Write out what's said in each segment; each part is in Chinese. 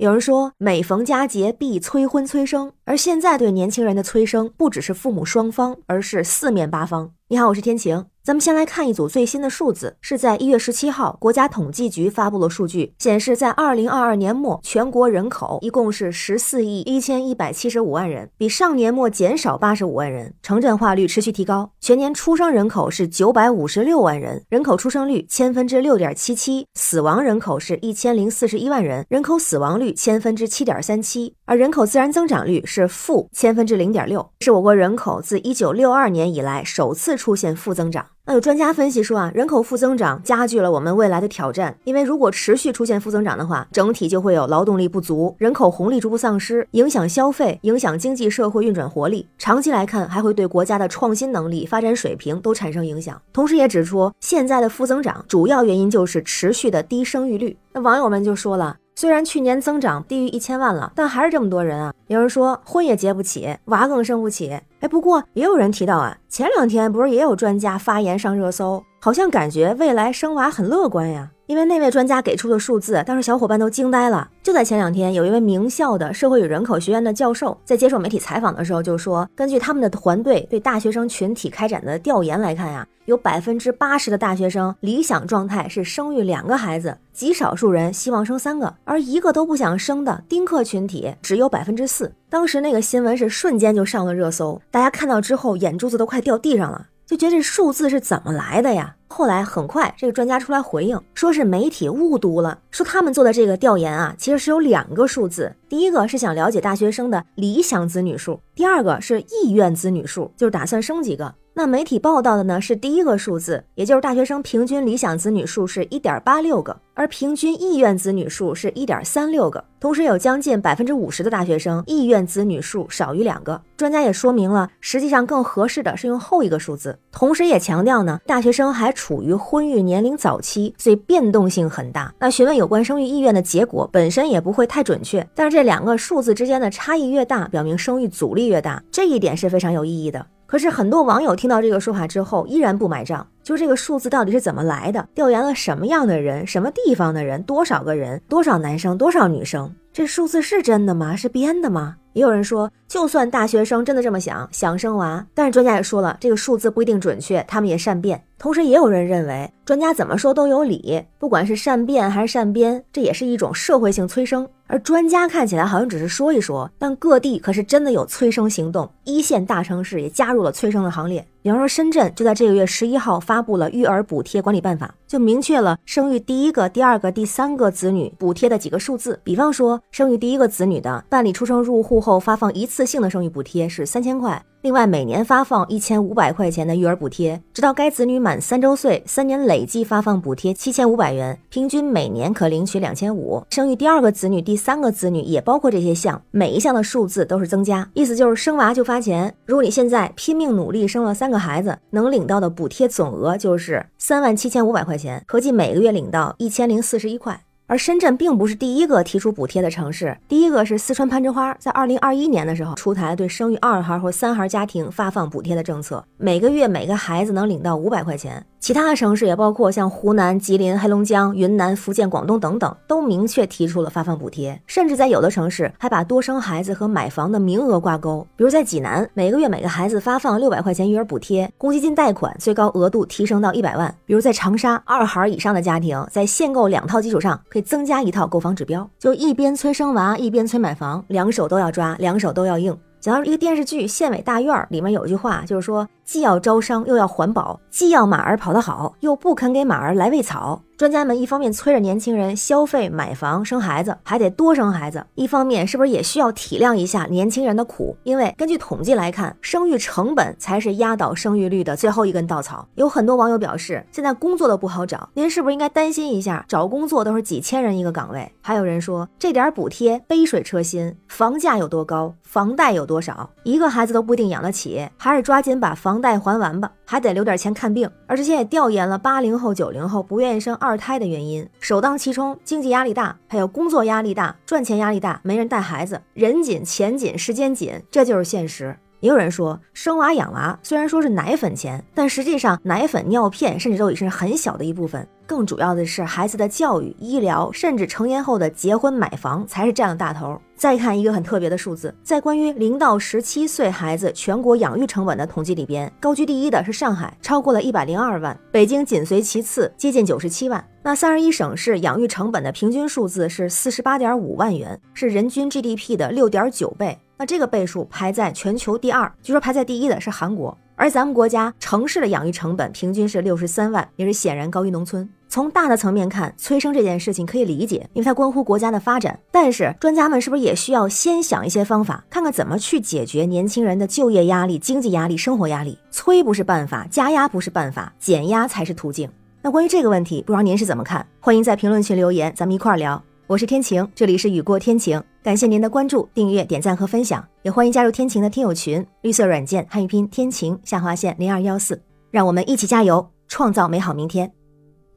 有人说，每逢佳节必催婚催生，而现在对年轻人的催生，不只是父母双方，而是四面八方。你好，我是天晴。咱们先来看一组最新的数字，是在一月十七号，国家统计局发布了数据，显示在二零二二年末，全国人口一共是十四亿一千一百七十五万人，比上年末减少八十五万人，城镇化率持续提高，全年出生人口是九百五十六万人，人口出生率千分之六点七七，死亡人口是一千零四十一万人，人口死亡率千分之七点三七，而人口自然增长率是负千分之零点六，是我国人口自一九六二年以来首次出现负增长。那有专家分析说啊，人口负增长加剧了我们未来的挑战，因为如果持续出现负增长的话，整体就会有劳动力不足，人口红利逐步丧失，影响消费，影响经济社会运转活力。长期来看，还会对国家的创新能力、发展水平都产生影响。同时，也指出现在的负增长主要原因就是持续的低生育率。那网友们就说了。虽然去年增长低于一千万了，但还是这么多人啊！有人说婚也结不起，娃更生不起。哎，不过也有人提到啊，前两天不是也有专家发言上热搜，好像感觉未来生娃很乐观呀。因为那位专家给出的数字，当时小伙伴都惊呆了。就在前两天，有一位名校的社会与人口学院的教授在接受媒体采访的时候就说，根据他们的团队对大学生群体开展的调研来看呀，有百分之八十的大学生理想状态是生育两个孩子，极少数人希望生三个，而一个都不想生的丁克群体只有百分之四。当时那个新闻是瞬间就上了热搜，大家看到之后眼珠子都快掉地上了，就觉得这数字是怎么来的呀？后来很快，这个专家出来回应，说是媒体误读了，说他们做的这个调研啊，其实是有两个数字，第一个是想了解大学生的理想子女数，第二个是意愿子女数，就是打算生几个。那媒体报道的呢是第一个数字，也就是大学生平均理想子女数是一点八六个，而平均意愿子女数是一点三六个。同时有将近百分之五十的大学生意愿子女数少于两个。专家也说明了，实际上更合适的是用后一个数字。同时也强调呢，大学生还处于婚育年龄早期，所以变动性很大。那询问有关生育意愿的结果本身也不会太准确，但是这两个数字之间的差异越大，表明生育阻力越大，这一点是非常有意义的。可是很多网友听到这个说法之后，依然不买账。就这个数字到底是怎么来的？调研了什么样的人？什么地方的人？多少个人？多少男生？多少女生？这数字是真的吗？是编的吗？也有人说，就算大学生真的这么想，想生娃，但是专家也说了，这个数字不一定准确，他们也善变。同时，也有人认为，专家怎么说都有理，不管是善变还是善编，这也是一种社会性催生。而专家看起来好像只是说一说，但各地可是真的有催生行动，一线大城市也加入了催生的行列。比方说，深圳就在这个月十一号发布了育儿补贴管理办法，就明确了生育第一个、第二个、第三个子女补贴的几个数字。比方说，生育第一个子女的，办理出生入户后发放一次性的生育补贴是三千块。另外，每年发放一千五百块钱的育儿补贴，直到该子女满三周岁，三年累计发放补贴七千五百元，平均每年可领取两千五。生育第二个子女、第三个子女也包括这些项，每一项的数字都是增加，意思就是生娃就发钱。如果你现在拼命努力生了三个孩子，能领到的补贴总额就是三万七千五百块钱，合计每个月领到一千零四十一块。而深圳并不是第一个提出补贴的城市，第一个是四川攀枝花，在二零二一年的时候出台对生育二孩或三孩家庭发放补贴的政策，每个月每个孩子能领到五百块钱。其他城市也包括像湖南、吉林、黑龙江、云南、福建、广东等等，都明确提出了发放补贴，甚至在有的城市还把多生孩子和买房的名额挂钩。比如在济南，每个月每个孩子发放六百块钱育儿补贴，公积金贷款最高额度提升到一百万。比如在长沙，二孩以上的家庭在限购两套基础上，可以增加一套购房指标，就一边催生娃，一边催买房，两手都要抓，两手都要硬。讲到一个电视剧《县委大院》里面有一句话，就是说。既要招商又要环保，既要马儿跑得好，又不肯给马儿来喂草。专家们一方面催着年轻人消费、买房、生孩子，还得多生孩子；一方面是不是也需要体谅一下年轻人的苦？因为根据统计来看，生育成本才是压倒生育率的最后一根稻草。有很多网友表示，现在工作都不好找，您是不是应该担心一下？找工作都是几千人一个岗位。还有人说，这点补贴杯水车薪，房价有多高，房贷有多少，一个孩子都不一定养得起，还是抓紧把房。贷还完吧，还得留点钱看病。而之前也调研了八零后、九零后不愿意生二胎的原因，首当其冲，经济压力大，还有工作压力大，赚钱压力大，没人带孩子，人紧钱紧时间紧，这就是现实。也有人说，生娃养娃虽然说是奶粉钱，但实际上奶粉、尿片甚至都已是很小的一部分。更主要的是孩子的教育、医疗，甚至成年后的结婚、买房才是占了大头。再看一个很特别的数字，在关于零到十七岁孩子全国养育成本的统计里边，高居第一的是上海，超过了一百零二万，北京紧随其次，接近九十七万。那三十一省市养育成本的平均数字是四十八点五万元，是人均 GDP 的六点九倍。那这个倍数排在全球第二，据说排在第一的是韩国，而咱们国家城市的养育成本平均是六十三万，也是显然高于农村。从大的层面看，催生这件事情可以理解，因为它关乎国家的发展。但是专家们是不是也需要先想一些方法，看看怎么去解决年轻人的就业压力、经济压力、生活压力？催不是办法，加压不是办法，减压才是途径。那关于这个问题，不知道您是怎么看？欢迎在评论区留言，咱们一块儿聊。我是天晴，这里是雨过天晴，感谢您的关注、订阅、点赞和分享，也欢迎加入天晴的听友群，绿色软件汉语拼天晴下划线零二幺四，让我们一起加油，创造美好明天，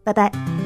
拜拜。